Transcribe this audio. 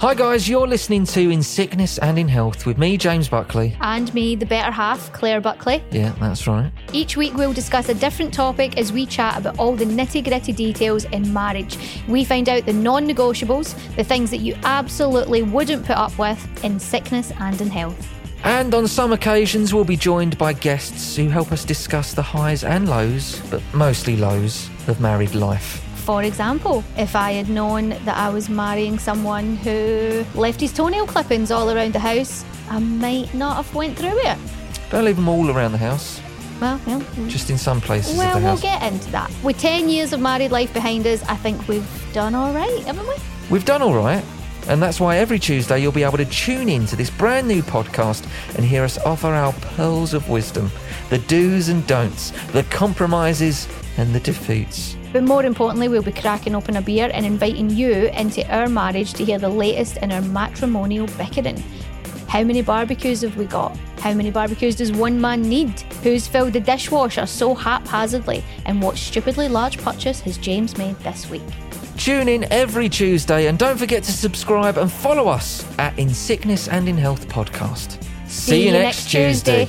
Hi, guys, you're listening to In Sickness and in Health with me, James Buckley. And me, the better half, Clair Buckley. Yeah, that's right. Each week we'll discuss a different topic as we chat about all the nitty gritty details in marriage. We find out the non negotiables, the things that you absolutely wouldn't put up with in sickness and in health. And on some occasions, we'll be joined by guests who help us discuss the highs and lows, but mostly lows, of married life. For example, if I had known that I was marrying someone who left his toenail clippings all around the house, I might not have went through it. Don't leave them all around the house, Well, well, just in some places well, of the we'll house. get into that. With 10 years of married life behind us, I think we've done all right, haven't we? We've done all right. And that's why every Tuesday you'll be able to tune in to this brand new podcast and hear us offer our pearls of wisdom the do's and don'ts, the compromises and the defeats. But more importantly, we'll be cracking open a beer and inviting you into our marriage to hear the latest in our matrimonial bickering. How many barbecues have we got? How many barbecues does one man need? Who's filled the dishwasher so haphazardly? And what stupidly large purchase has James made this week? Tune in every Tuesday and don't forget to subscribe and follow us at In Sickness and in Health podcast. See, you next Tuesday.